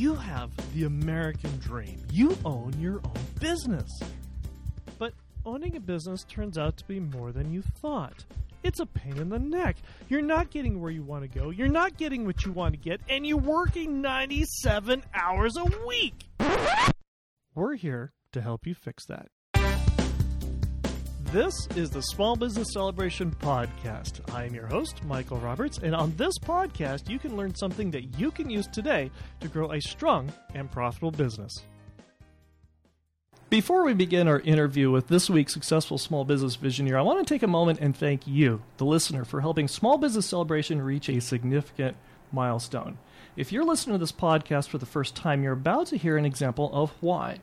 You have the American dream. You own your own business. But owning a business turns out to be more than you thought. It's a pain in the neck. You're not getting where you want to go. You're not getting what you want to get, and you're working 97 hours a week. We're here to help you fix that. This is the Small Business Celebration Podcast. I am your host, Michael Roberts, and on this podcast, you can learn something that you can use today to grow a strong and profitable business. Before we begin our interview with this week's successful small business visioneer, I want to take a moment and thank you, the listener, for helping Small Business Celebration reach a significant milestone. If you're listening to this podcast for the first time, you're about to hear an example of why.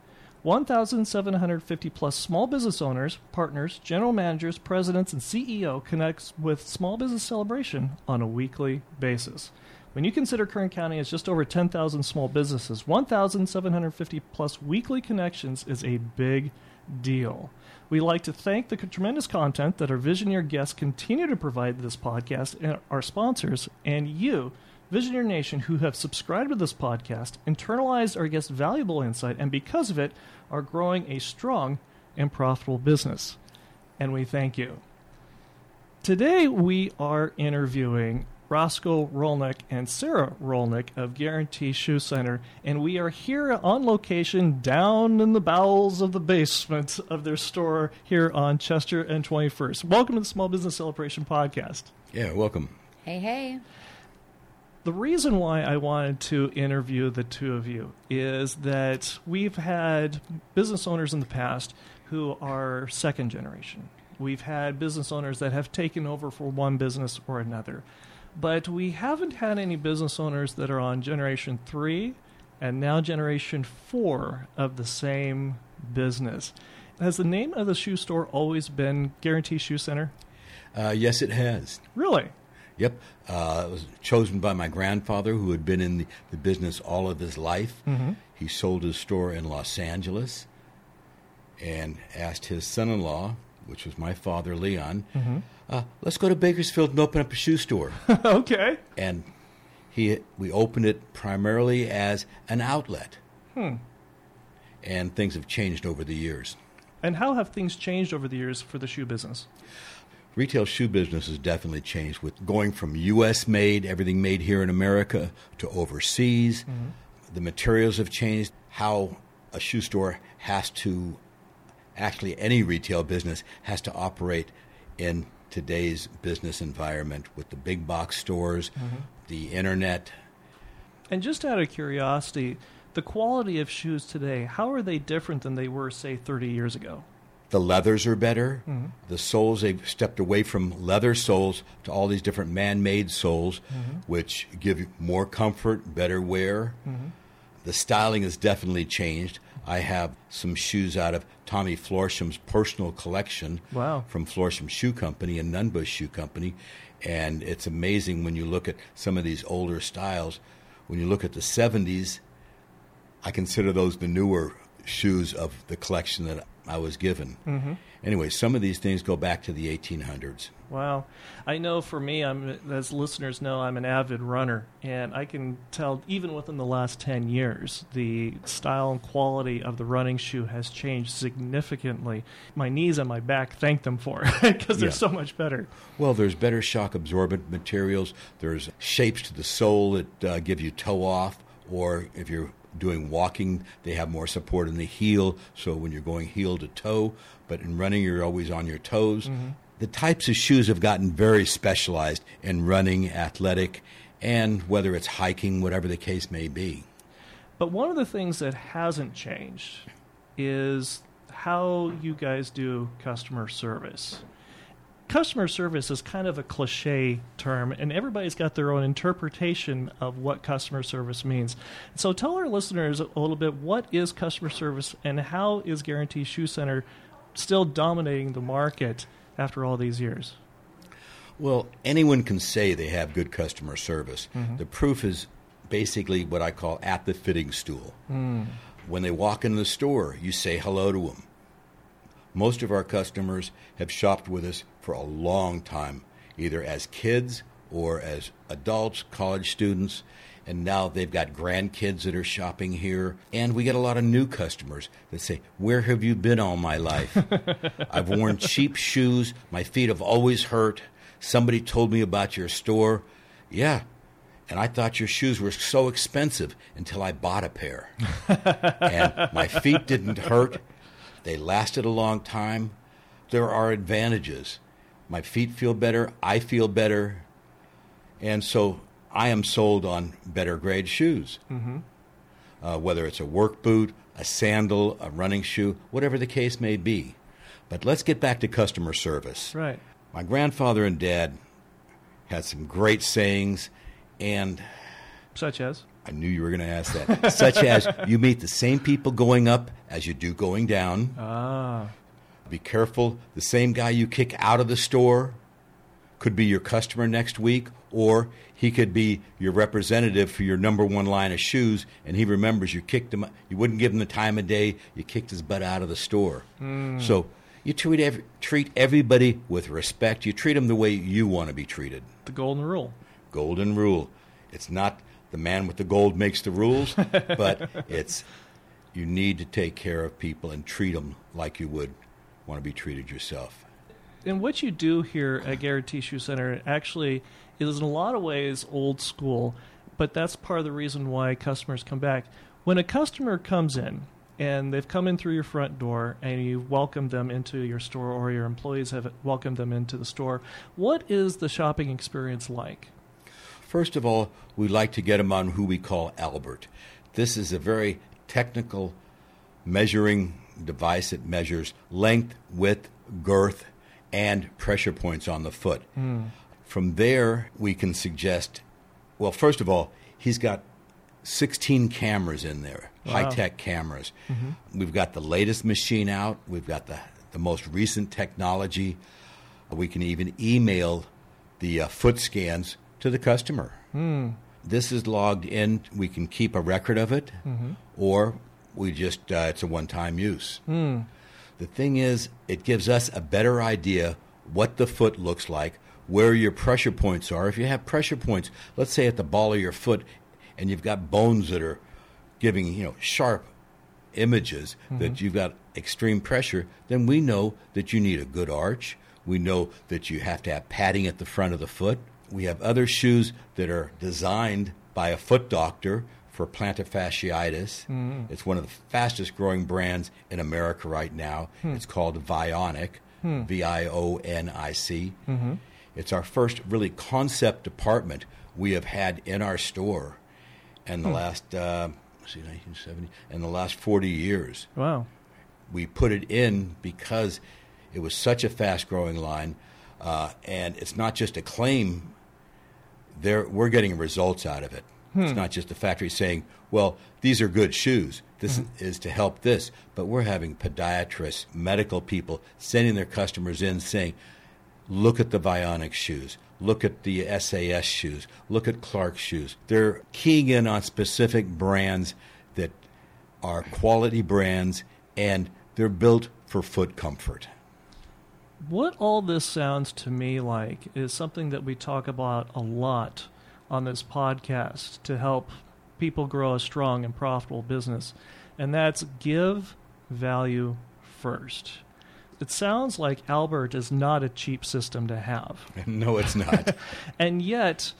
1,750 plus small business owners, partners, general managers, presidents, and CEO connects with Small Business Celebration on a weekly basis. When you consider Kern County as just over 10,000 small businesses, 1,750 plus weekly connections is a big deal. We like to thank the tremendous content that our Visioneer guests continue to provide this podcast and our sponsors, and you, Visioneer Nation, who have subscribed to this podcast, internalized our guests' valuable insight, and because of it, are growing a strong and profitable business. And we thank you. Today, we are interviewing Roscoe Rolnick and Sarah Rolnick of Guarantee Shoe Center, and we are here on location down in the bowels of the basement of their store here on Chester and 21st. Welcome to the Small Business Celebration Podcast. Yeah, welcome. Hey, hey. The reason why I wanted to interview the two of you is that we've had business owners in the past who are second generation. We've had business owners that have taken over for one business or another. But we haven't had any business owners that are on generation three and now generation four of the same business. Has the name of the shoe store always been Guarantee Shoe Center? Uh, yes, it has. Really? Yep. Uh, it was chosen by my grandfather, who had been in the, the business all of his life. Mm-hmm. He sold his store in Los Angeles and asked his son in law, which was my father, Leon, Mm-hmm. uh, let's go to Bakersfield and open up a shoe store. okay. and he, we opened it primarily as an outlet. Hmm. And things have changed over the years. And how have things changed over the years for the shoe business? Retail shoe business has definitely changed with going from U.S. made, everything made here in America, to overseas. Mm-hmm. The materials have changed. How a shoe store has to, actually, any retail business has to operate in today's business environment with the big box stores, mm-hmm. the internet. And just out of curiosity, the quality of shoes today, how are they different than they were, say, 30 years ago? The leathers are better. Mhm. The soles, they've stepped away from leather soles to all these different man made soles, which give you more comfort, better wear. The styling has definitely changed. I have some shoes out of Tommy Florsheim's personal collection Wow. from Florsheim Shoe Company and Nunn Bush Shoe Company. And it's amazing when you look at some of these older styles. When you look at the 70s, I consider those the newer shoes of the collection that I was given. Mm-hmm. Anyway, some of these things go back to the 1800s. Wow. I know for me, I'm as listeners know, I'm an avid runner, and I can tell even within the last 10 years, the style and quality of the running shoe has changed significantly. My knees and my back thank them for because they're Yeah. so much better. Well, there's better shock absorbent materials. There's shapes to the sole that uh, give you toe off, or if you're doing walking, they have more support in the heel. So when you're going heel to toe, but in running, you're always on your toes. Mm-hmm. The types of shoes have gotten very specialized in running, athletic, and whether it's hiking, whatever the case may be. But one of the things that hasn't changed is how you guys do customer service. Customer service is kind of a cliche term, and everybody's got their own interpretation of what customer service means. So tell our listeners a little bit what is customer service and how is Guarantee Shoe Center still dominating the market after all these years? Well, anyone can say they have good customer service. Mhm. The proof is basically what I call at the fitting stool. When they walk in the store, you say hello to them. Most of our customers have shopped with us for a long time, either as kids or as adults, college students, and now they've got grandkids that are shopping here. And we get a lot of new customers that say, Where have you been all my life? I've worn cheap shoes, my feet have always hurt. Somebody told me about your store. Yeah. And I thought your shoes were so expensive until I bought a pair. and my feet didn't hurt. They lasted a long time. There are advantages. My feet feel better. I feel better. And so I am sold on better grade shoes. Mm-hmm. Uh, whether it's a work boot, a sandal, a running shoe, whatever the case may be. But let's get back to customer service. Right. My grandfather and dad had some great sayings, and Such as? I knew you were going to ask that. Such as you meet the same people going up as you do going down. Ah. Be careful. The same guy you kick out of the store could be your customer next week, or he could be your representative for your number one line of shoes, and he remembers you kicked him. You wouldn't give him the time of day. You kicked his butt out of the store. So you treat every, treat everybody with respect. You treat them the way you want to be treated. The golden rule. Golden rule. It's not the man with the gold makes the rules, but it's you need to take care of people and treat them like you would want to be treated yourself. And what you do here at Guarantee Shoe Center actually is in a lot of ways old school, but that's part of the reason why customers come back. When a customer comes in and they've come in through your front door and you welcome them into your store or your employees have welcomed them into the store, what is the shopping experience like? First of all, we like to get them on who we call Albert. This is a very technical measuring device It measures length, width, girth, and pressure points on the foot. From there, we can suggest well, first of all, he's got 16 cameras in there, Wow. high tech cameras. We've got the latest machine out, we've got the, the most recent technology. We can even email the uh, foot scans to the customer. Hmm. This is logged in. We can keep a record of it, mm-hmm. or we just uh, it's a one-time use. Hmm. The thing is, it gives us a better idea what the foot looks like, where your pressure points are. If you have pressure points, let's say at the ball of your foot, and you've got bones that are giving you know sharp images mm-hmm. that you've got extreme pressure, then we know that you need a good arch. We know that you have to have padding at the front of the foot. We have other shoes that are designed by a foot doctor for plantar fasciitis. Hmm. It's one of the fastest growing brands in America right now. Hmm. It's called Vionic, hmm. V I O N I C. Mm-hmm. It's our first really concept department we have had in our store in the last uh, let's see 1970 in the last 40 years Wow. we put it in because it was such a fast growing line uh, and it's not just a claim there we're getting results out of it. It's hmm. not just the factory saying well these are good shoes. This hmm. is to help this. But we're having podiatrists medical people sending their customers in saying look at the Vionic shoes, look at the SAS shoes, look at Clark shoes. They're keying in on specific brands that are quality brands and they're built for foot comfort. What all this sounds to me like is something that we talk about a lot on this podcast to help people grow a strong and profitable business, and that's give value first. It sounds like Albert is not a cheap system to have. No, it's not. And yet,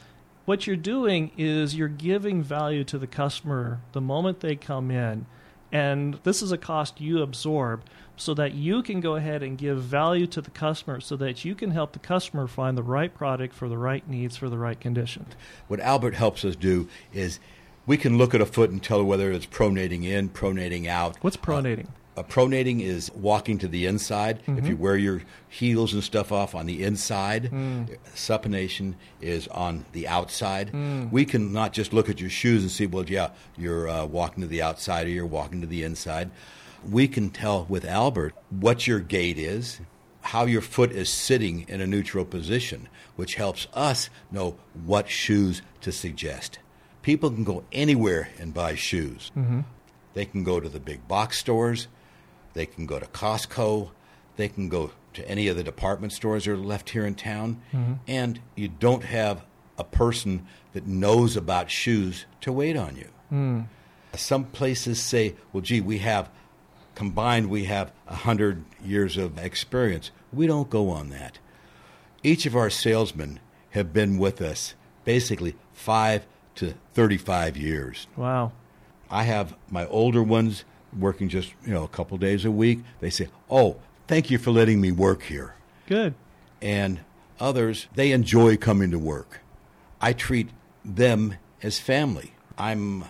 what you're doing is you're giving value to the customer the moment they come in. And this is a cost you absorb so that you can go ahead and give value to the customer so that you can help the customer find the right product for the right needs for the right condition. what Albert helps us do is we can look at a foot and tell whether it's pronating in, pronating out. What's pronating? Uh, pronating is walking to the inside. If you wear your heels and stuff off on the inside, supination is on the outside. We can not just look at your shoes and see, well, yeah, you're uh, walking to the outside or you're walking to the inside. We can tell with Albert what your gait is, how your foot is sitting in a neutral position, which helps us know what shoes to suggest. People can go anywhere and buy shoes. Mm-hmm. They can go to the big box stores. They can go to Costco. They can go to any of the department stores that are left here in town. And you don't have a person that knows about shoes to wait on you. Some places say, well, gee, we have combined, we have 100 years of experience. We don't go on that. Each of our salesmen have been with us basically 5 to 35 years. Wow. I have my older ones working just, you know, a couple days a week. They say, "Oh, thank you for letting me work here." Good. And others, they enjoy coming to work. I treat them as family. I'm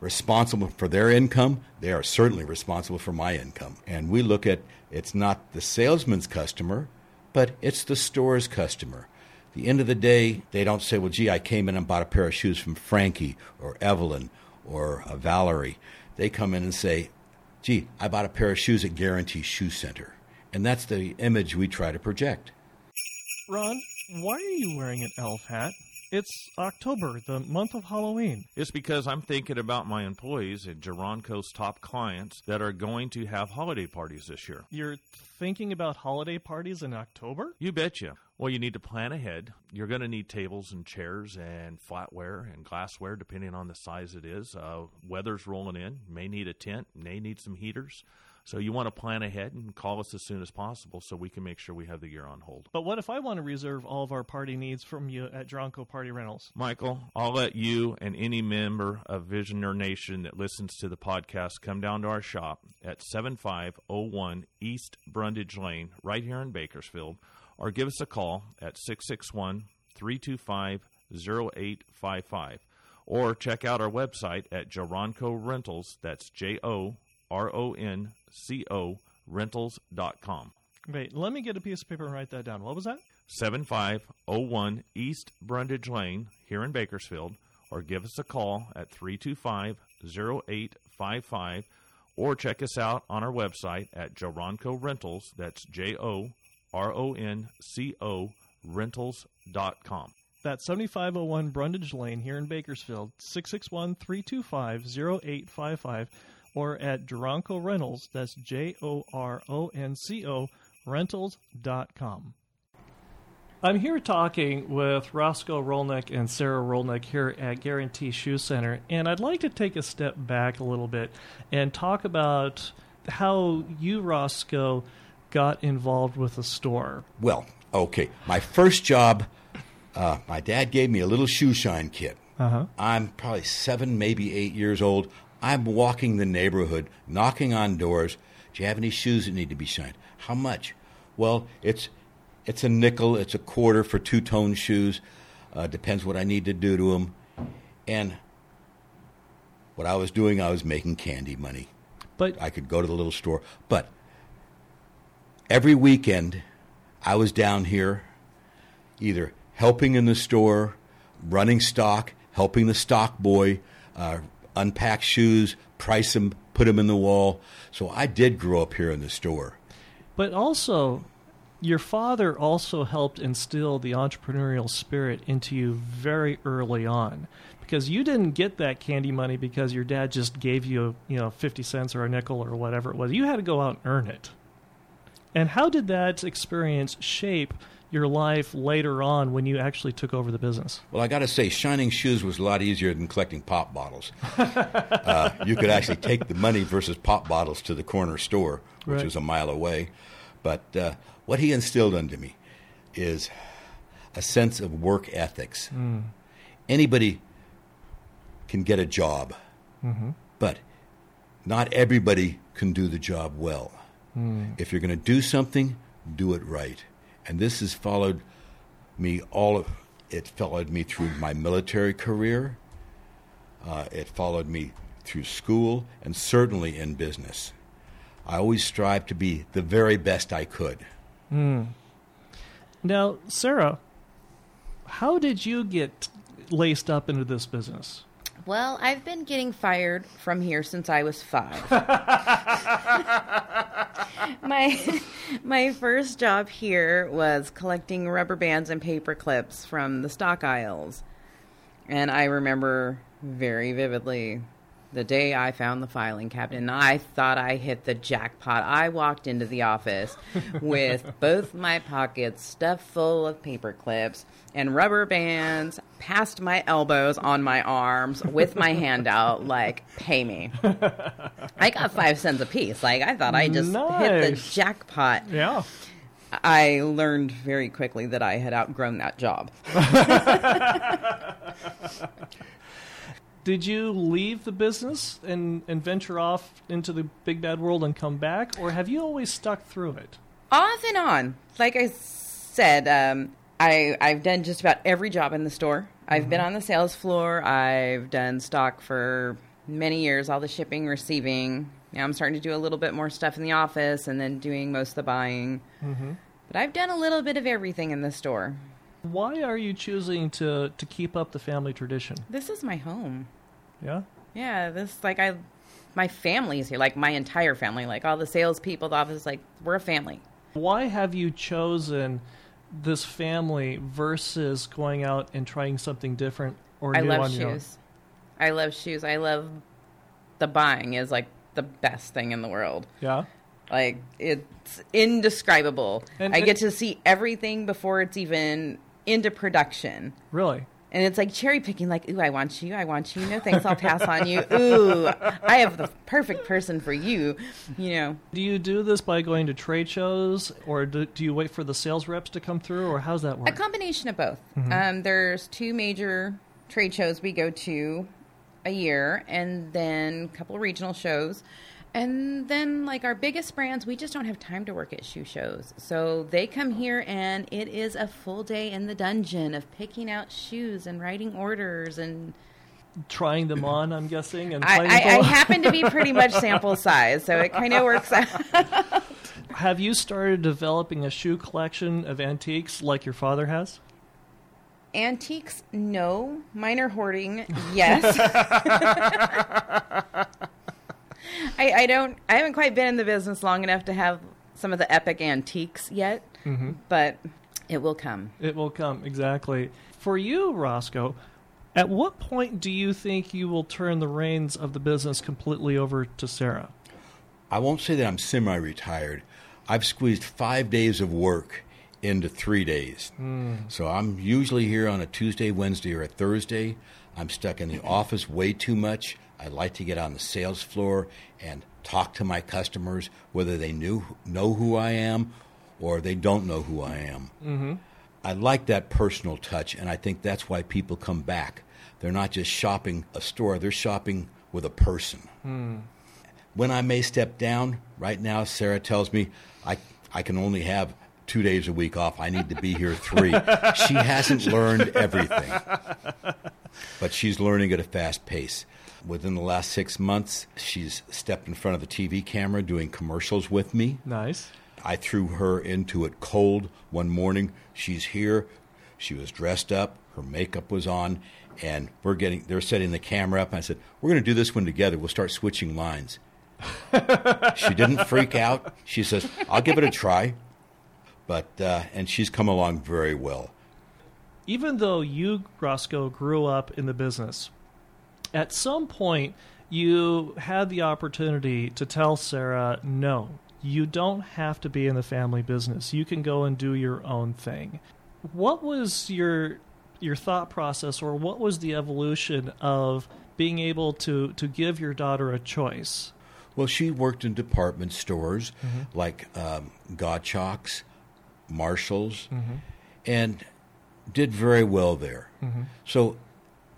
responsible for their income. They are certainly responsible for my income. And we look at it's not the salesman's customer, but it's the store's customer. The end of the day, they don't say, "Well, gee, I came in and bought a pair of shoes from Frankie or Evelyn or uh, Valerie." They come in and say, "Gee, I bought a pair of shoes at Guarantee Shoe Center," and that's the image we try to project. Ron, why are you wearing an elf hat? It's October, the month of Halloween. It's because I'm thinking about my employees and Joronco's top clients that are going to have holiday parties this year. You're thinking about holiday parties in October? You betcha. Well, you need to plan ahead. You're going to need tables and chairs and flatware and glassware, depending on the size it is. Uh, weather's rolling in. May need a tent. May need some heaters. So you want to plan ahead and call us as soon as possible so we can make sure we have the gear on hold. But what if I want to reserve all of our party needs from you at Joronco Party Rentals? Michael, I'll let you and any member of Visioneer Nation that listens to the podcast come down to our shop at 7501 East Brundage Lane, right here in Bakersfield, or give us a call at 661 325 0855. Or check out our website at Joronco Rentals. That's J O R O N C O rentals.com. Wait, let me get a piece of paper and write that down. What was that? 7501 East Brundage Lane here in Bakersfield, or give us a call at 325 0855, or check us out on our website at Joronco Rentals. That's J O R O N C O rentals.com. That's 7501 Brundage Lane here in Bakersfield, 661 325 0855, or at Joronco Rentals, that's J O R O N C O, rentals.com. I'm here talking with Roscoe Rolnick and Sarah Rolnick here at Guarantee Shoe Center, and I'd like to take a step back a little bit and talk about how you, Roscoe, got involved with the store. Well, okay. My first job, uh, my dad gave me a little shoe shine kit. Uh-huh. I'm probably seven, maybe eight years old. I'm walking the neighborhood, knocking on doors. Do you have any shoes that need to be shined? How much? Well, it's it's a nickel, it's a quarter for two tone shoes. Uh, depends what I need to do to them. And what I was doing, I was making candy money. But I could go to the little store. But every weekend, I was down here either helping in the store, running stock, helping the stock boy uh, unpack shoes, price them, put them in the wall. So I did grow up here in the store. But also, your father also helped instill the entrepreneurial spirit into you very early on. Because you didn't get that candy money because your dad just gave you, you know, 50 cents or a nickel or whatever it was. You had to go out and earn it. And how did that experience shape your life later on when you actually took over the business? Well, I got to say, shining shoes was a lot easier than collecting pop bottles. uh, you could actually take the money versus pop bottles to the corner store, which Right. was a mile away. But uh, what he instilled into me is a sense of work ethics. Anybody can get a job, but not everybody can do the job well. If you're going to do something, do it right. And this has followed me all of it followed me through my military career. Uh, it followed me through school and certainly in business. I always strive to be the very best I could. Now, Sarah, how did you get laced up into this business? Well, I've been getting fired from here since I was five. my my first job here was collecting rubber bands and paper clips from the stock aisles. And I remember very vividly the day I found the filing cabinet and I thought I hit the jackpot. I walked into the office with both my pockets stuffed full of paper clips and rubber bands. past my elbows on my arms with my hand out, like, pay me. I got five cents a piece. Like, I thought I just hit the jackpot. Yeah. I learned very quickly that I had outgrown that job. Did you leave the business and, and venture off into the big bad world and come back, or have you always stuck through it? Off and on. Like I said, um, I, I've done just about every job in the store. I've been on the sales floor. I've done stock for many years, all the shipping, receiving. Now I'm starting to do a little bit more stuff in the office and then doing most of the buying. But I've done a little bit of everything in the store. Why are you choosing to, to keep up the family tradition? This is my home. Yeah? Yeah, this like I, my family's here, like my entire family, like all the salespeople, the office, like we're a family. Why have you chosen this family versus going out and trying something different or I new love on your own? shoes. I love shoes. I love the buying is like the best thing in the world. Yeah? Like it's indescribable. And- I and- get to see everything before it's even into production. Really? And it's like cherry picking, like, ooh, I want you, I want you. No thanks, I'll pass on you. Ooh, I have the perfect person for you. You know, Do you do this by going to trade shows, or do, do you wait for the sales reps to come through, or how's that work? a combination of both. Um, there's two major trade shows we go to a year, and then a couple regional shows. And then, like our biggest brands, we just don't have time to work at shoe shows. So they come here, and it is a full day in the dungeon of picking out shoes and writing orders. And Trying them on, I'm guessing, and I, I, I happen to be pretty much sample size, so it kind of works out. Have you started developing a shoe collection of antiques like your father has? Antiques, no. Minor hoarding, yes. I, I don't. I haven't quite been in the business long enough to have some of the epic antiques yet, mm-hmm. but it will come. It will come, exactly. For you, Roscoe, at what point do you think you will turn the reins of the business completely over to Sarah? I won't say that I'm semi retired. I've squeezed five days of work into three days. So I'm usually here on a Tuesday, Wednesday, or a Thursday. I'm stuck in the office way too much. I like to get on the sales floor and talk to my customers, whether they knew, know who I am or they don't know who I am. Mm-hmm. I like that personal touch, and I think that's why people come back. They're not just shopping a store, they're shopping with a person when I may step down, right now, Sarah tells me I, I can only have two days a week off. I need to be here three. she hasn't learned everything, but she's learning at a fast pace. Within the last six months, she's stepped in front of the TV camera doing commercials with me. Nice. I threw her into it cold one morning. She's here. She was dressed up. Her makeup was on, and we're getting. They're setting the camera up. And I said, "We're going to do this one together. We'll start switching lines." she didn't freak out. She says, "I'll give it a try," but uh, and she's come along very well. Even though you, Roscoe, grew up in the business, at some point you had the opportunity to tell Sarah, no, you don't have to be in the family business. You can go and do your own thing. What was your your thought process or what was the evolution of being able to, to give your daughter a choice? Well, she worked in department stores mm-hmm. like um, Gottschalk's, Marshalls, mm-hmm. and did very well there. Mm-hmm. So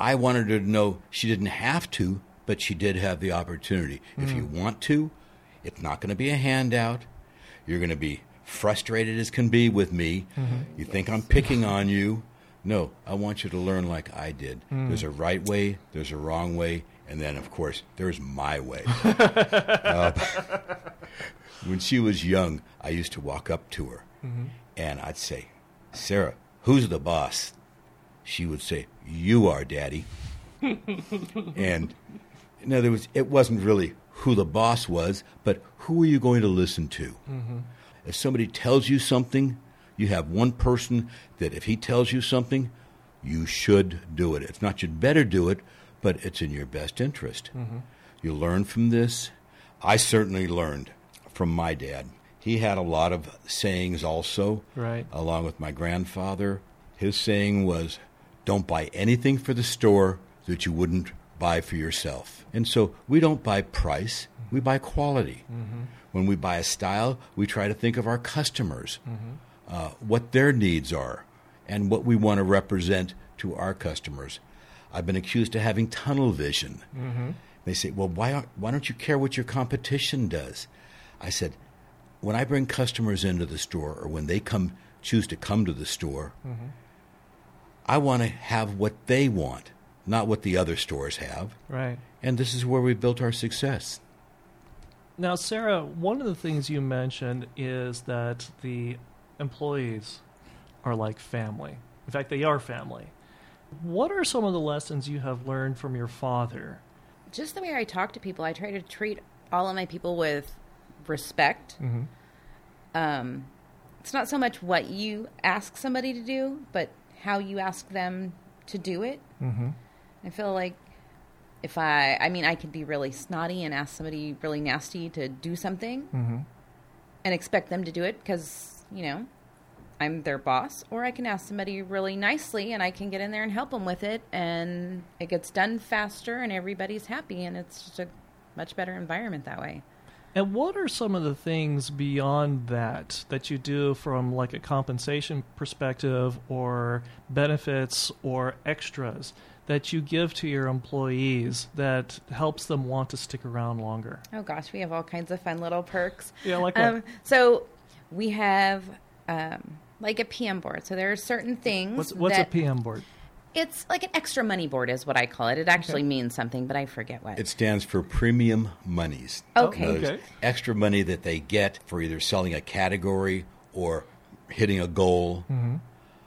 I wanted her to know she didn't have to, but she did have the opportunity. If you mm-hmm. want to, it's not going to be a handout. You're going to be frustrated as can be with me. Mm-hmm. You think I'm picking on you. No, I want you to learn like I did. Mm. There's a right way, there's a wrong way, and then, of course, there's my way. Uh, when she was young, I used to walk up to her mm-hmm. and I'd say, Sarah, who's the boss? She would say, You are, Daddy. and in other words, it wasn't really who the boss was, but who are you going to listen to? Mm-hmm. If somebody tells you something, you have one person that if he tells you something, you should do it. It's not you'd better do it, but it's in your best interest. Mm-hmm. You learn from this. I certainly learned from my dad. He had a lot of sayings also, Right. along with my grandfather. His saying was, don't buy anything for the store that you wouldn't buy for yourself. And so we don't buy price, we buy quality. Mm-hmm. When we buy a style, we try to think of our customers, mm-hmm. uh, what their needs are, and what we want to represent to our customers. I've been accused of having tunnel vision. Mm-hmm. They say, well, why, aren't- why don't you care what your competition does? I said, when I bring customers into the store or when they come choose to come to the store, I want to have what they want, not what the other stores have. Right. And this is where we built our success. Now, Sarah, one of the things you mentioned is that the employees are like family. In fact, they are family. What are some of the lessons you have learned from your father? Just the way I talk to people, I try to treat all of my people with respect. Mm-hmm. Um, it's not so much what you ask somebody to do, but how you ask them to do it. Mm-hmm. I feel like if I, I mean, I could be really snotty and ask somebody really nasty to do something Mm-hmm. and expect them to do it because, you know, I'm their boss. Or I can ask somebody really nicely and I can get in there and help them with it and it gets done faster and everybody's happy and it's just a much better environment that way. And what are some of the things beyond that that you do from like a compensation perspective or benefits or extras that you give to your employees that helps them want to stick around longer? Oh gosh, we have all kinds of fun little perks. Yeah, like what? Um, so we have um, like a PM board. So there are certain things. What's what's that, a PM board? It's like an extra money board, is what I call it. It actually means something, but I forget what. It stands for premium monies. Okay. Those okay. Extra money that they get for either selling a category or hitting a goal, Mm-hmm.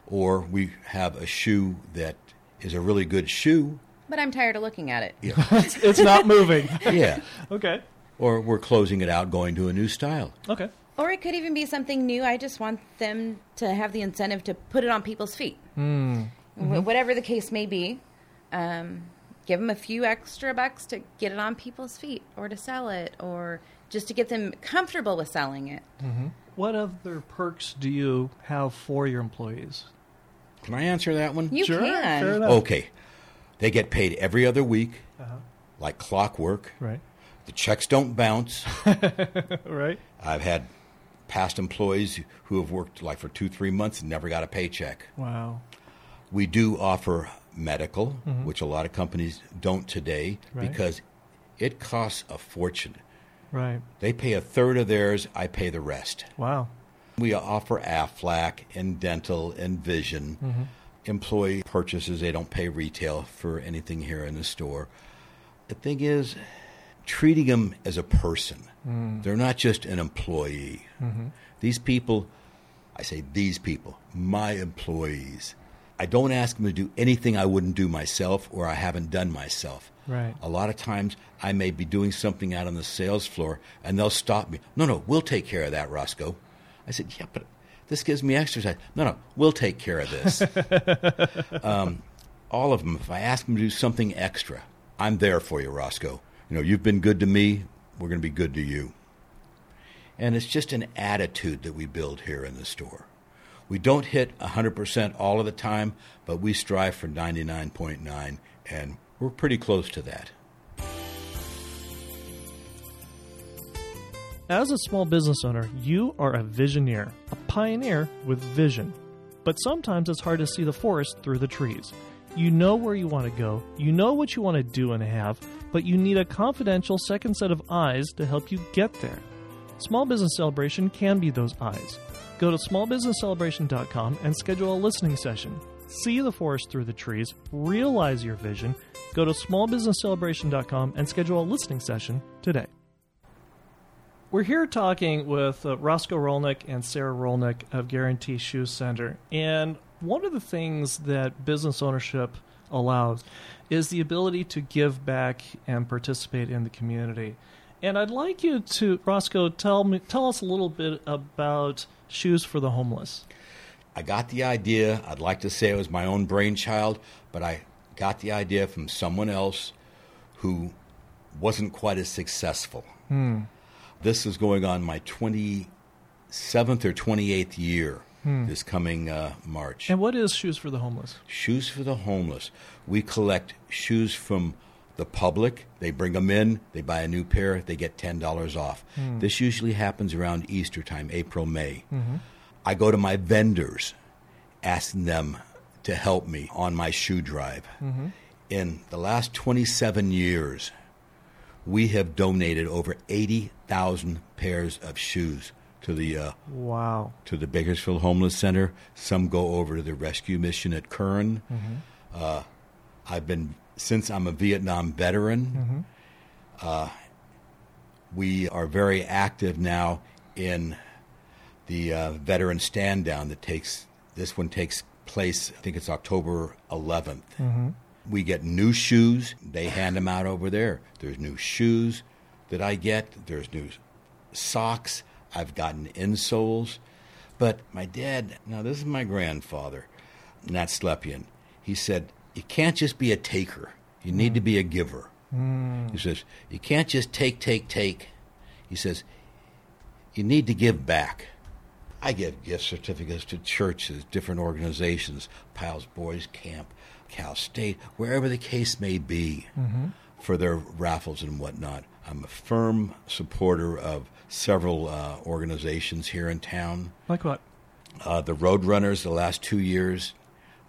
or we have a shoe that is a really good shoe. but I'm tired of looking at it. Yeah. It's not moving. yeah. okay. Or we're closing it out, going to a new style. Okay. Or it could even be something new. I just want them to have the incentive to put it on people's feet. Mm. Wh- Whatever the case may be, um, give them a few extra bucks to get it on people's feet or to sell it or just to get them comfortable with selling it. What other perks do you have for your employees? Can I answer that one? You sure. can. Fair enough. Okay. They get paid every other week, Uh-huh. like clockwork. Right. The checks don't bounce. Right. I've had past employees who have worked like for two, three months and never got a paycheck. Wow. We do offer medical, mm-hmm. which a lot of companies don't today Right. because it costs a fortune. Right. They pay a third of theirs, I pay the rest. Wow. We offer AFLAC and dental and vision. Mm-hmm. Employee purchases, they don't pay retail for anything here in the store. The thing is, treating them as a person. Mm. They're not just an employee. Mm-hmm. These people, I say these people, my employees, I don't ask them to do anything I wouldn't do myself or I haven't done myself. Right. A lot of times I may be doing something out on the sales floor and they'll stop me. No, no, we'll take care of that, Roscoe. I said, yeah, but this gives me exercise. No, no, we'll take care of this. um, all of them, if I ask them to do something extra, I'm there for you, Roscoe. You know, you've been good to me, we're going to be good to you. And it's just an attitude that we build here in the store. We don't hit 100% all of the time, but we strive for 99.9, and we're pretty close to that. As a small business owner, you are a visioneer, a pioneer with vision. But sometimes it's hard to see the forest through the trees. You know where you want to go, you know what you want to do and have, but you need a confidential second set of eyes to help you get there. Small Business Celebration can be those eyes. Go to smallbusinesscelebration.com and schedule a listening session. See the forest through the trees, realize your vision. Go to smallbusinesscelebration.com and schedule a listening session today. We're here talking with uh, Roscoe Rolnick and Sarah Rolnick of Guarantee Shoe Center. And one of the things that business ownership allows is the ability to give back and participate in the community. And I'd like you to, Roscoe, tell me, tell us a little bit about Shoes for the Homeless. I got the idea. I'd like to say it was my own brainchild, but I got the idea from someone else who wasn't quite as successful. This is going on my 27th or 28th year this coming uh, March. And what is Shoes for the Homeless? Shoes for the homeless. We collect shoes from the public. They bring them in. They buy a new pair. They get ten dollars off. This usually happens around Easter time, April, May. I go to my vendors, asking them to help me on my shoe drive. In the last 27 years, we have donated over 80,000 pairs of shoes to the uh, Wow. to the Bakersfield Homeless Center. Some go over to the rescue mission at Kern. Uh, I've been since I'm a Vietnam veteran. Uh, we are very active now in the uh, veteran stand down that takes this one takes place. I think it's October 11th. We get new shoes. They hand them out over there. There's new shoes that I get. There's new socks. I've gotten insoles. But my dad, now this is my grandfather, Nat Slepian. He said, You can't just be a taker, you need to be a giver. He says, You can't just take, take, take. He says, You need to give back. I give gift certificates to churches, different organizations, Pyles Boys Camp, Cal State, wherever the case may be, for their raffles and whatnot. I'm a firm supporter of several uh, organizations here in town. Like what? Uh, the Roadrunners, the last two years,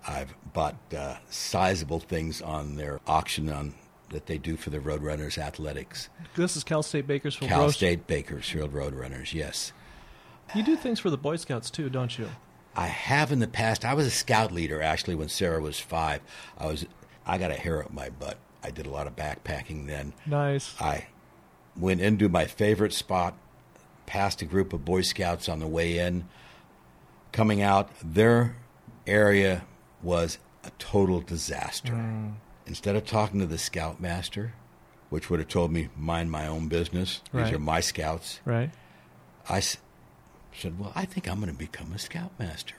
I've bought uh, sizable things on their auction on that they do for the Roadrunners athletics. This is Cal State Bakersfield Cal Roast. State Bakersfield Roadrunners, yes. You do things for the Boy Scouts too, don't you? I have in the past. I was a scout leader actually when Sarah was five. I was. I got a hair up my butt. I did a lot of backpacking then. Nice. I went into my favorite spot, passed a group of Boy Scouts on the way in. Coming out, their area was a total disaster. Hmm. Instead of talking to the scoutmaster, which would have told me mind my own business, Right. these are my scouts. Right. I s- said, Well, I think I'm going to become a scoutmaster.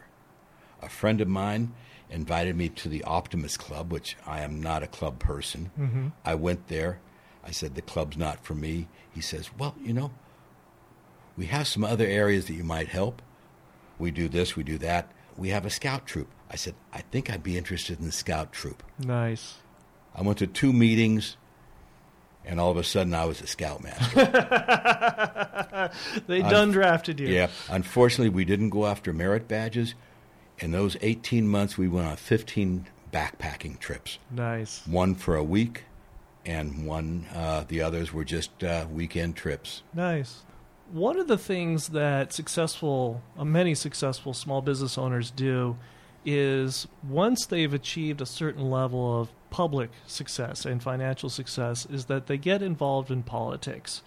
A friend of mine invited me to the Optimist Club, which I am not a club person. Mm-hmm. I went there. I said, The club's not for me. He says, Well, you know, we have some other areas that you might help. We do this, we do that. We have a scout troop. I said, I think I'd be interested in the scout troop. Nice. I went to two meetings, and all of a sudden I was a scoutmaster. They done drafted you. Yeah. Unfortunately, we didn't go after merit badges. In those 18 months, we went on 15 backpacking trips. Nice. One for a week, and one, uh, the others were just uh, weekend trips. Nice. One of the things that successful, uh, many successful small business owners do is once they've achieved a certain level of public success and financial success, is that they get involved in politics.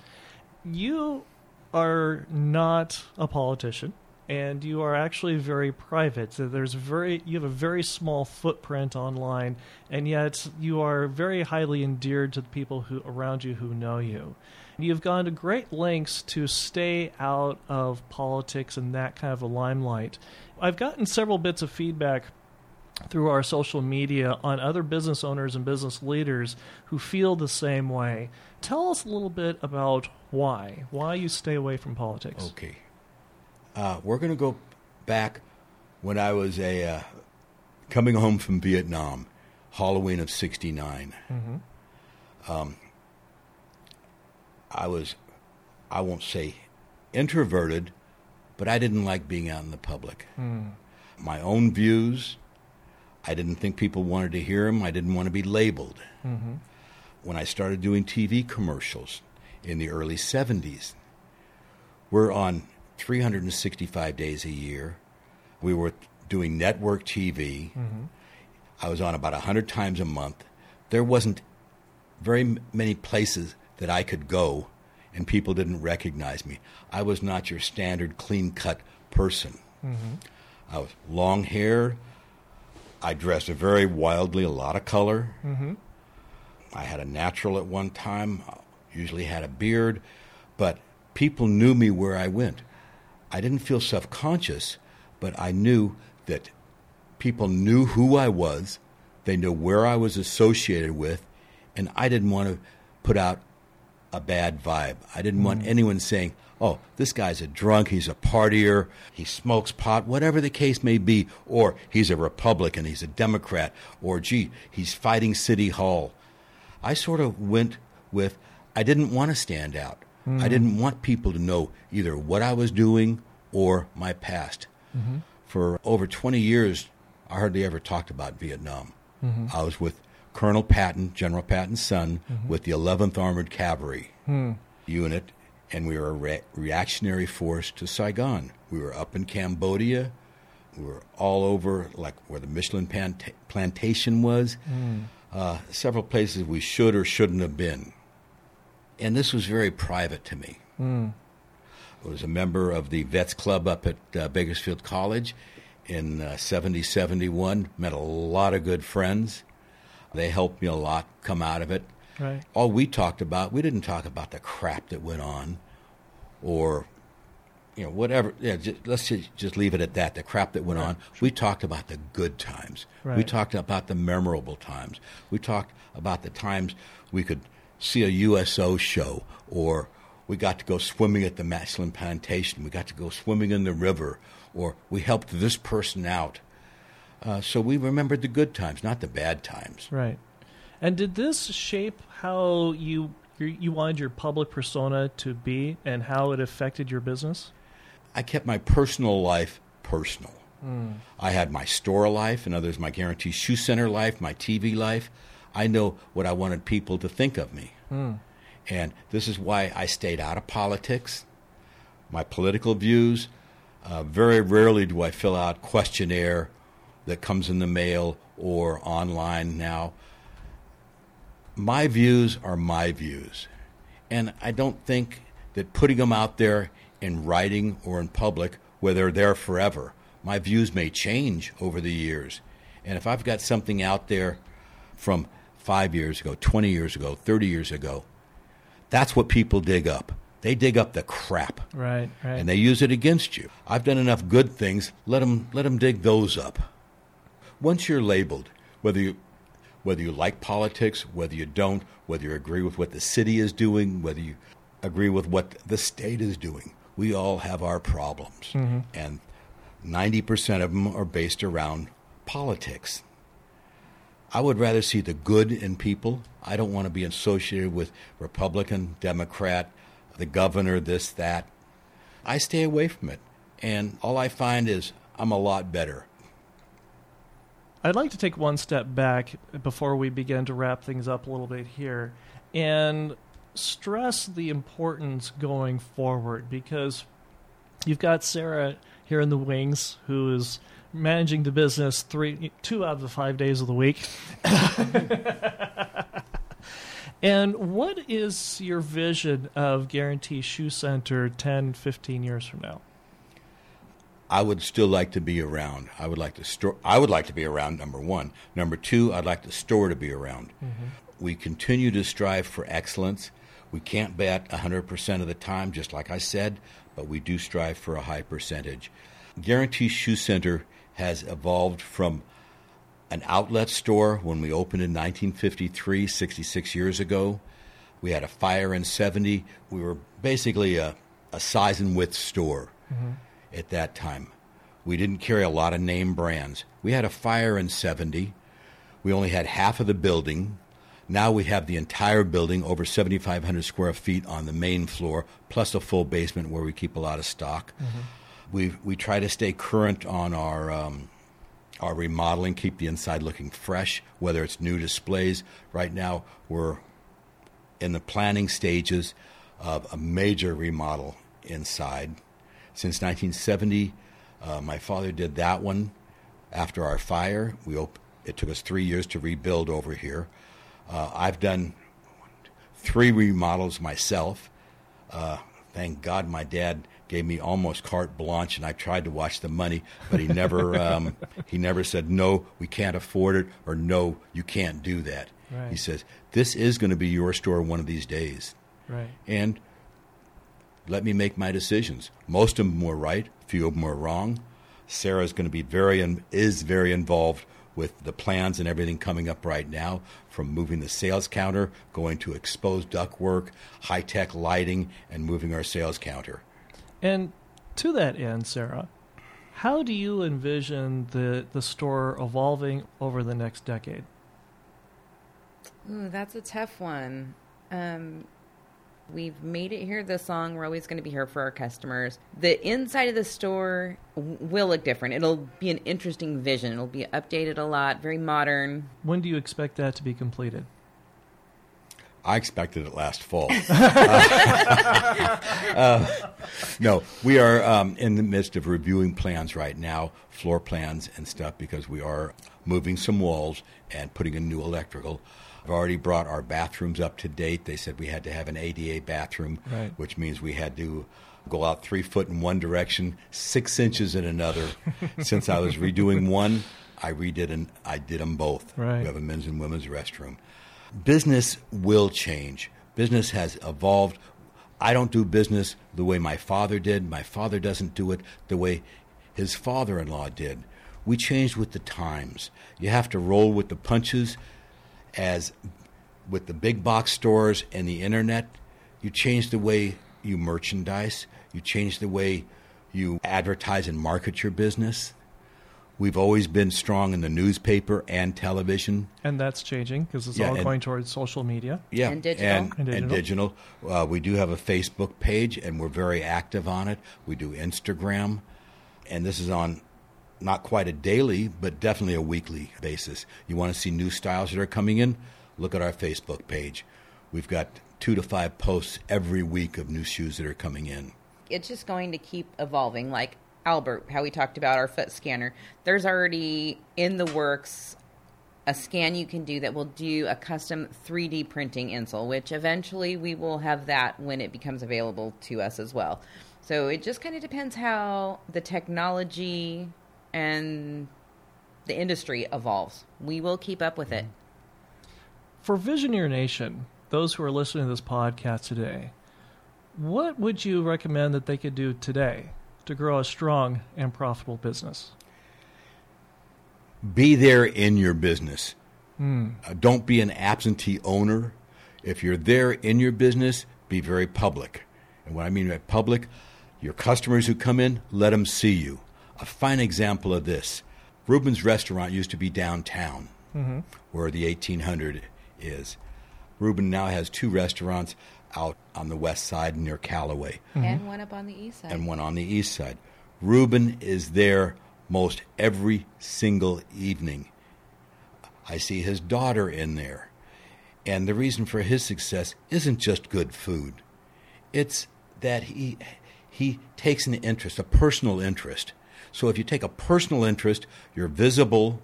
You are not a politician and you are actually very private. So there's very you have a very small footprint online and yet you are very highly endeared to the people who around you who know you. You've gone to great lengths to stay out of politics and that kind of a limelight. I've gotten several bits of feedback through our social media on other business owners and business leaders who feel the same way. Tell us a little bit about why. Why you stay away from politics. Okay. Uh, we're going to go back when I was a uh, coming home from Vietnam, Halloween of '69. Um, I was, I won't say introverted, but I didn't like being out in the public. Hmm. My own views, I didn't think people wanted to hear them. I didn't want to be labeled. Mm-hmm. When I started doing TV commercials in the early 70s, we're on 365 days a year. We were doing network TV. Mm-hmm. I was on about 100 times a month. There wasn't very many places that I could go and people didn't recognize me. I was not your standard clean cut person. Mm-hmm. I was long hair. I dressed very wildly, a lot of color. Mm-hmm. I had a natural at one time, usually had a beard, but people knew me where I went. I didn't feel self conscious, but I knew that people knew who I was, they knew where I was associated with, and I didn't want to put out a bad vibe. I didn't want mm. anyone saying, oh, this guy's a drunk, he's a partier, he smokes pot, whatever the case may be, or he's a Republican, he's a Democrat, or gee, he's fighting City Hall. I sort of went with, I didn't want to stand out. I mm. didn't want people to know either what I was doing or my past. Mm-hmm. For over 20 years, I hardly ever talked about Vietnam. Mm-hmm. I was with Colonel Patton, General Patton's son, with the 11th Armored Cavalry unit, and we were a re- reactionary force to Saigon. We were up in Cambodia. We were all over, like where the Michelin plant- plantation was. Uh, several places we should or shouldn't have been. And this was very private to me. I was a member of the Vets Club up at uh, Bakersfield College in uh, 70, 71. Met a lot of good friends. They helped me a lot come out of it. Right. All we talked about, we didn't talk about the crap that went on or, you know, whatever. Yeah, just, let's just, just leave it at that, the crap that went on. We talked about the good times. We talked about the memorable times. We talked about the times we could see a USO show or we got to go swimming at the Michelin plantation. We got to go swimming in the river or we helped this person out. Uh, so we remembered the good times, not the bad times. Right. And did this shape how you you wanted your public persona to be and how it affected your business? I kept my personal life personal. I had my store life, in others, my Guarantee Shoe Center life, my TV life. I know what I wanted people to think of me. And this is why I stayed out of politics, my political views. Uh, very rarely do I fill out questionnaire that comes in the mail or online now. My views are my views. And I don't think that putting them out there in writing or in public, where they're there forever, my views may change over the years. And if I've got something out there from five years ago, 20 years ago, 30 years ago, that's what people dig up. They dig up the crap Right. Right. and they use it against you. I've done enough good things. Let them let them dig those up. Once you're labeled, whether you whether you like politics, whether you don't, whether you agree with what the city is doing, whether you agree with what the state is doing, we all have our problems, mm-hmm. and ninety percent of them are based around politics. I would rather see the good in people. I don't want to be associated with Republican, Democrat, the governor, this, that. I stay away from it. And all I find is I'm a lot better. I'd like to take one step back before we begin to wrap things up a little bit here and stress the importance going forward because you've got Sarah here in the wings who is managing the business three two out of the 5 days of the week. and what is your vision of Guarantee Shoe Center 10 15 years from now? I would still like to be around. I would like to store. I would like to be around. Number one. Number two. I'd like the store to be around. Mm-hmm. We continue to strive for excellence. We can't bet 100% of the time, just like I said, but we do strive for a high percentage. Guarantee Shoe Center has evolved from an outlet store when we opened in 1953, 66 years ago. We had a fire in 70. We were basically a, a size and width store mm-hmm. At that time. We didn't carry a lot of name brands. We had a fire in 70. We only had half of the building. Now we have the entire building, over 7,500 square feet on the main floor, plus a full basement where we keep a lot of stock. We we try to stay current on our um, our remodeling, keep the inside looking fresh, whether it's new displays. Right now, we're in the planning stages of a major remodel inside. Since 1970, uh, my father did that one. After our fire, we op- it took us three years to rebuild over here. Uh, I've done three remodels myself. Uh, thank God my dad gave me almost carte blanche, and I tried to watch the money, but he never um, he never said no, we can't afford it, or no, you can't do that. Right. He says this is going to be your store one of these days, Right. and let me make my decisions. Most of them were right, few of them were wrong. Sarah's going to be very in, is very involved with the plans and everything coming up right now from moving the sales counter, going to exposed ductwork, high tech lighting, and moving our sales counter. And to that end, Sarah, how do you envision the, the store evolving over the next decade? Ooh, that's a tough one. Um, we've made it here this long. We're always going to be here for our customers. The inside of the store will look different. It'll be an interesting vision. It'll be updated a lot, very modern. When do you expect that to be completed? I expected it last fall. uh, uh, no, we are um, in the midst of reviewing plans right now, floor plans and stuff, because we are moving some walls and putting in new electrical. I've already brought our bathrooms up to date. They said we had to have an ADA bathroom, Right. which means we had to go out three foot in one direction, six inches in another. Since I was redoing one, I redid and I did them both. Right. We have a men's and women's restroom. Business will change. Business has evolved. I don't do business the way my father did. My father doesn't do it the way his father in law did. We changed with the times. You have to roll with the punches as with the big box stores and the internet, you change the way you merchandise, you change the way you advertise and market your business. We've always been strong in the newspaper and television. And that's changing because it's Yeah, all and- going towards social media. Yeah, And digital. and, And and digital. digital. Uh, we do have a Facebook page, and we're very active on it. We do Instagram, and this is on not quite a daily, but definitely a weekly basis. You want to see new styles that are coming in? Look at our Facebook page. We've got two to five posts every week of new shoes that are coming in. It's just going to keep evolving. Like Albert, how we talked about our foot scanner. There's already in the works a scan you can do that will do a custom 3D printing insole, which eventually we will have that when it becomes available to us as well. So it just kind of depends how the technology and the industry evolves. We will keep up with it. For Visioneer Nation, those who are listening to this podcast today, what would you recommend that they could do today to grow a strong and profitable business? Be there in your business. Uh, don't be an absentee owner. If you're there in your business, be very public. And what I mean by public, your customers who come in, let them see you. A fine example of this Reuben's restaurant used to be downtown, mm-hmm. where the 1800 is. Reuben now has two restaurants out on the west side near Calloway mm-hmm. And one up on the east side. and one on the east side. Reuben is there most every single evening. I see his daughter in there. And the reason for his success isn't just good food. It's that he he takes an interest, a personal interest. So if you take a personal interest, you're visible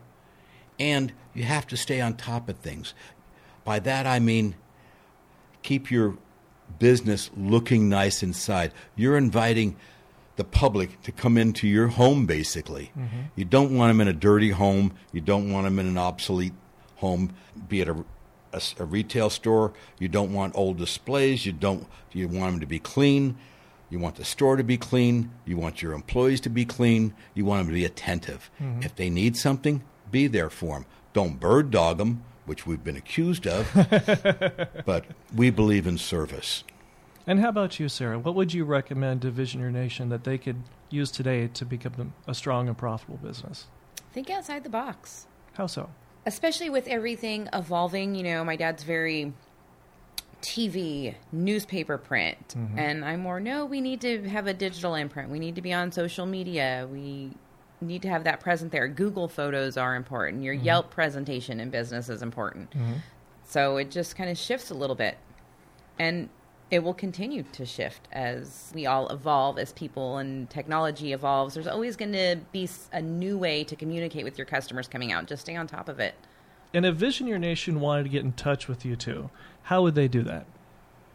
and you have to stay on top of things. By that I mean keep your business looking nice inside. You're inviting the public to come into your home, basically. Mm-hmm. You don't want them in a dirty home. You don't want them in an obsolete home, be it a, a a retail store. You don't want old displays. You don't. You want them to be clean. You want the store to be clean. You want your employees to be clean. You want them to be attentive. Mm-hmm. If they need something, be there for them. Don't bird dog them, which we've been accused of. but we believe in service. And how about you, Sarah? What would you recommend to Visioneer Nation that they could use today to become a strong and profitable business? Think outside the box. How so? especially with everything evolving you know my dad's very tv newspaper print. Mm-hmm. And i'm more no we need to have a digital imprint. We need to be on social media. We need to have that present there. Google photos are important. Your mm-hmm. yelp presentation in business is important. Mm-hmm. So it just kind of shifts a little bit. And it will continue to shift as we all evolve as people and technology evolves. There's always going to be a new way to communicate with your customers coming out. Just stay on top of it. And if Visioneer Nation wanted to get in touch with you two, how would they do that?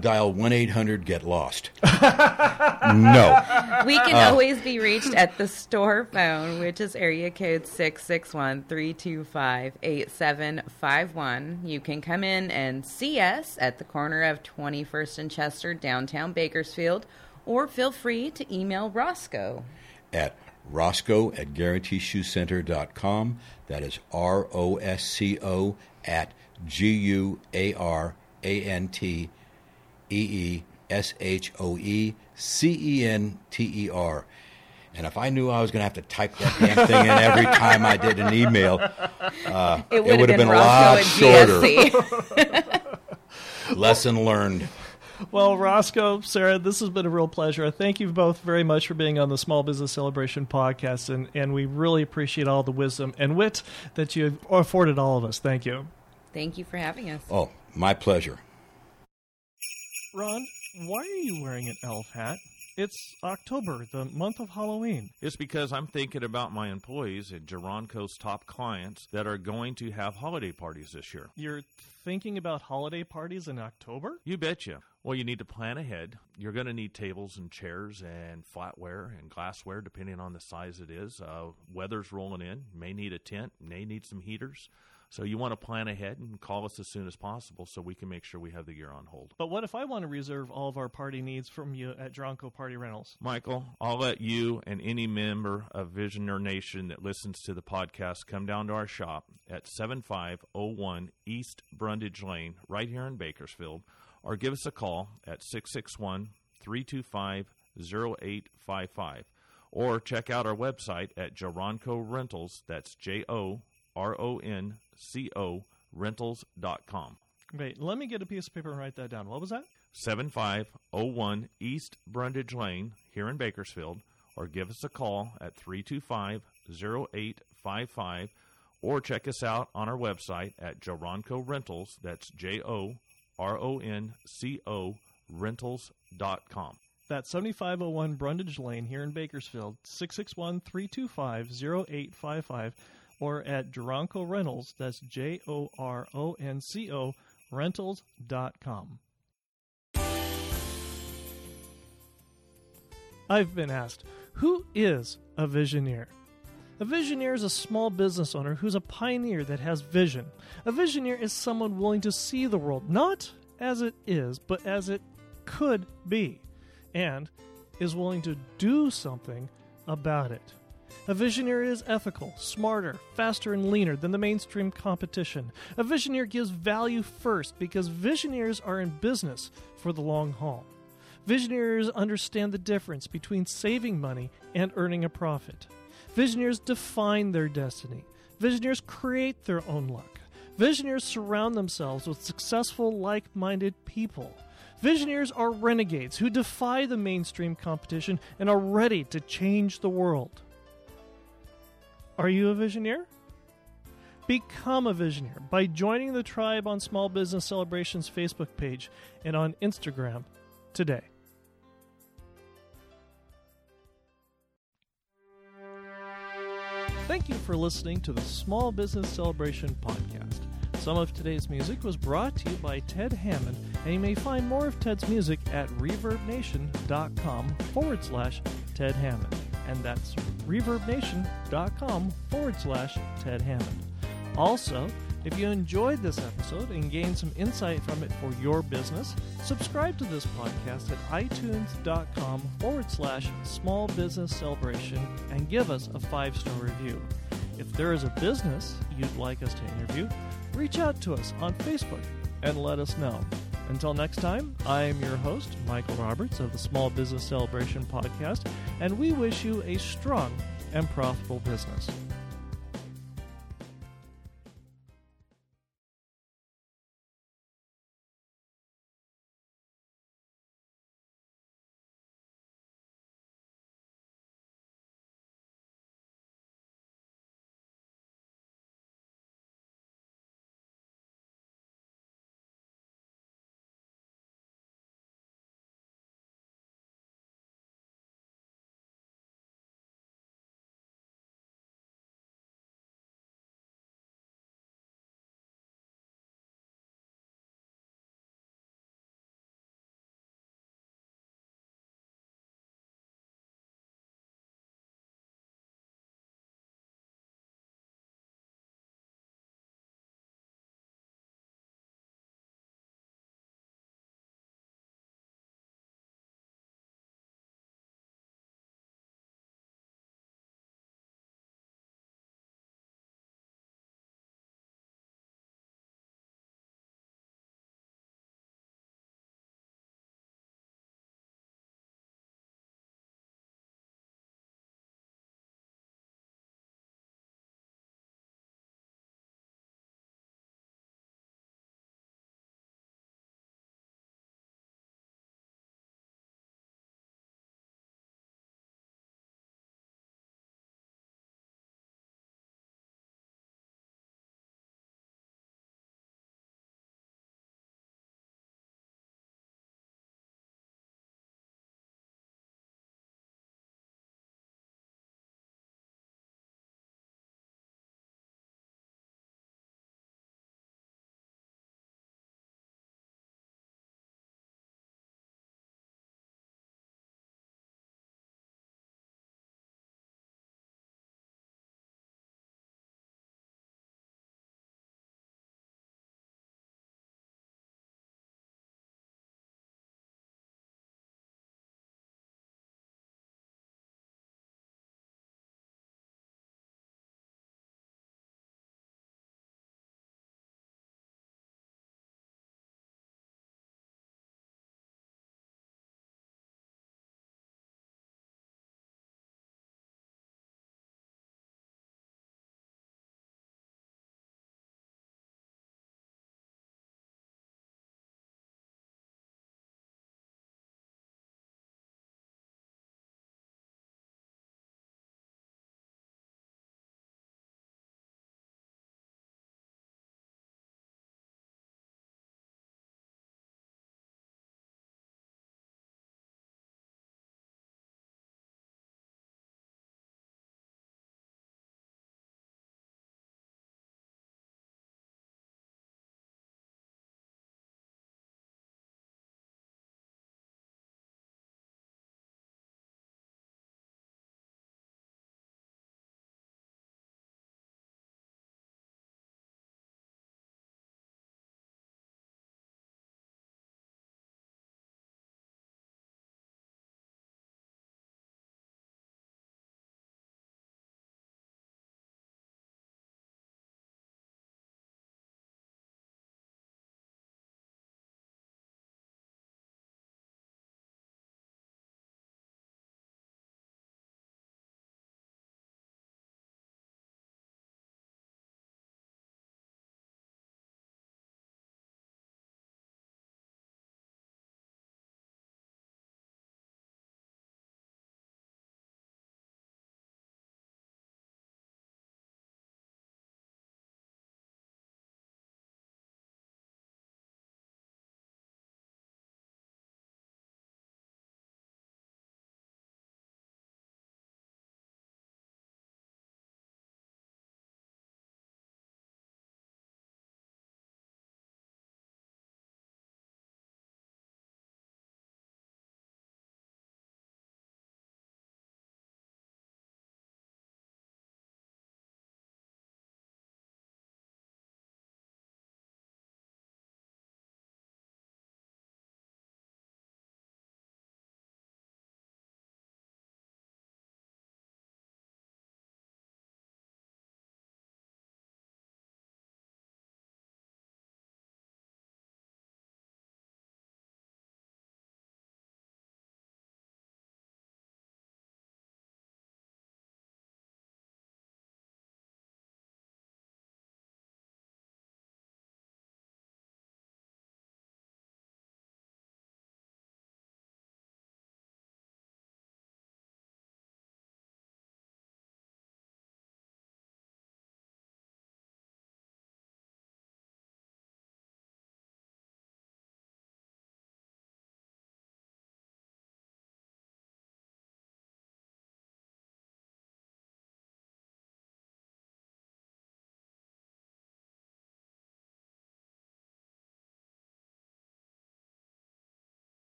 Dial 1 800 Get Lost. no. we can uh, always be reached at the store phone which is area code 661-325-8751 you can come in and see us at the corner of 21st and chester downtown bakersfield or feel free to email roscoe At Roscoe at GuaranteeShoeCenter.com. That is R O S C O at G U A R A N T E E S H O E C E N T E R. And if I knew I was going to have to type that damn thing in every time I did an email, uh, It it would would have have been, been a lot shorter. Lesson learned. Well, Roscoe, Sarah, this has been a real pleasure. Thank you both very much for being on the Small Business Celebration podcast, and, and we really appreciate all the wisdom and wit that you have afforded all of us. Thank you. Thank you for having us. Oh, my pleasure. Ron, why are you wearing an elf hat? It's October, the month of Halloween. It's because I'm thinking about my employees and Joronco's top clients that are going to have holiday parties this year. You're thinking about holiday parties in October? You betcha. Well, you need to plan ahead. You're going to need tables and chairs and flatware and glassware, depending on the size it is. Uh, weather's rolling in. May need a tent. May need some heaters. So you want to plan ahead and call us as soon as possible so we can make sure we have the gear on hold. But what if I want to reserve all of our party needs from you at Joronco Party Rentals? Michael, I'll let you and any member of Visioneer Nation that listens to the podcast come down to our shop at 7501 East Brundage Lane, right here in Bakersfield, or give us a call at 661 325 0855. Or check out our website at Joronco Rentals. That's J O R O N C O rentals.com. Wait, let me get a piece of paper and write that down. What was that? 7501 East Brundage Lane here in Bakersfield, or give us a call at 325 0855, or check us out on our website at Joronco Rentals. That's J O R O N C O rentals.com. That's 7501 Brundage Lane here in Bakersfield, 661 325 0855, or at Joronco Rentals, that's J O R O N C O, rentals.com. I've been asked, who is a visioneer? A visioneer is a small business owner who's a pioneer that has vision. A visioneer is someone willing to see the world not as it is, but as it could be, and is willing to do something about it. A visionary is ethical, smarter, faster, and leaner than the mainstream competition. A visionary gives value first because visionaries are in business for the long haul. Visionaries understand the difference between saving money and earning a profit. Visionaries define their destiny. Visionaries create their own luck. Visionaries surround themselves with successful, like minded people. Visionaries are renegades who defy the mainstream competition and are ready to change the world. Are you a visioneer? Become a visioneer by joining the tribe on Small Business Celebrations Facebook page and on Instagram today. Thank you for listening to the Small Business Celebration podcast. Some of today's music was brought to you by Ted Hammond, and you may find more of Ted's music at reverbnation.com forward slash Ted Hammond. And that's reverbnation.com forward slash Ted Hammond. Also, if you enjoyed this episode and gained some insight from it for your business, subscribe to this podcast at itunes.com forward slash small business celebration and give us a five star review. If there is a business you'd like us to interview, reach out to us on Facebook and let us know. Until next time, I am your host, Michael Roberts of the Small Business Celebration Podcast, and we wish you a strong and profitable business.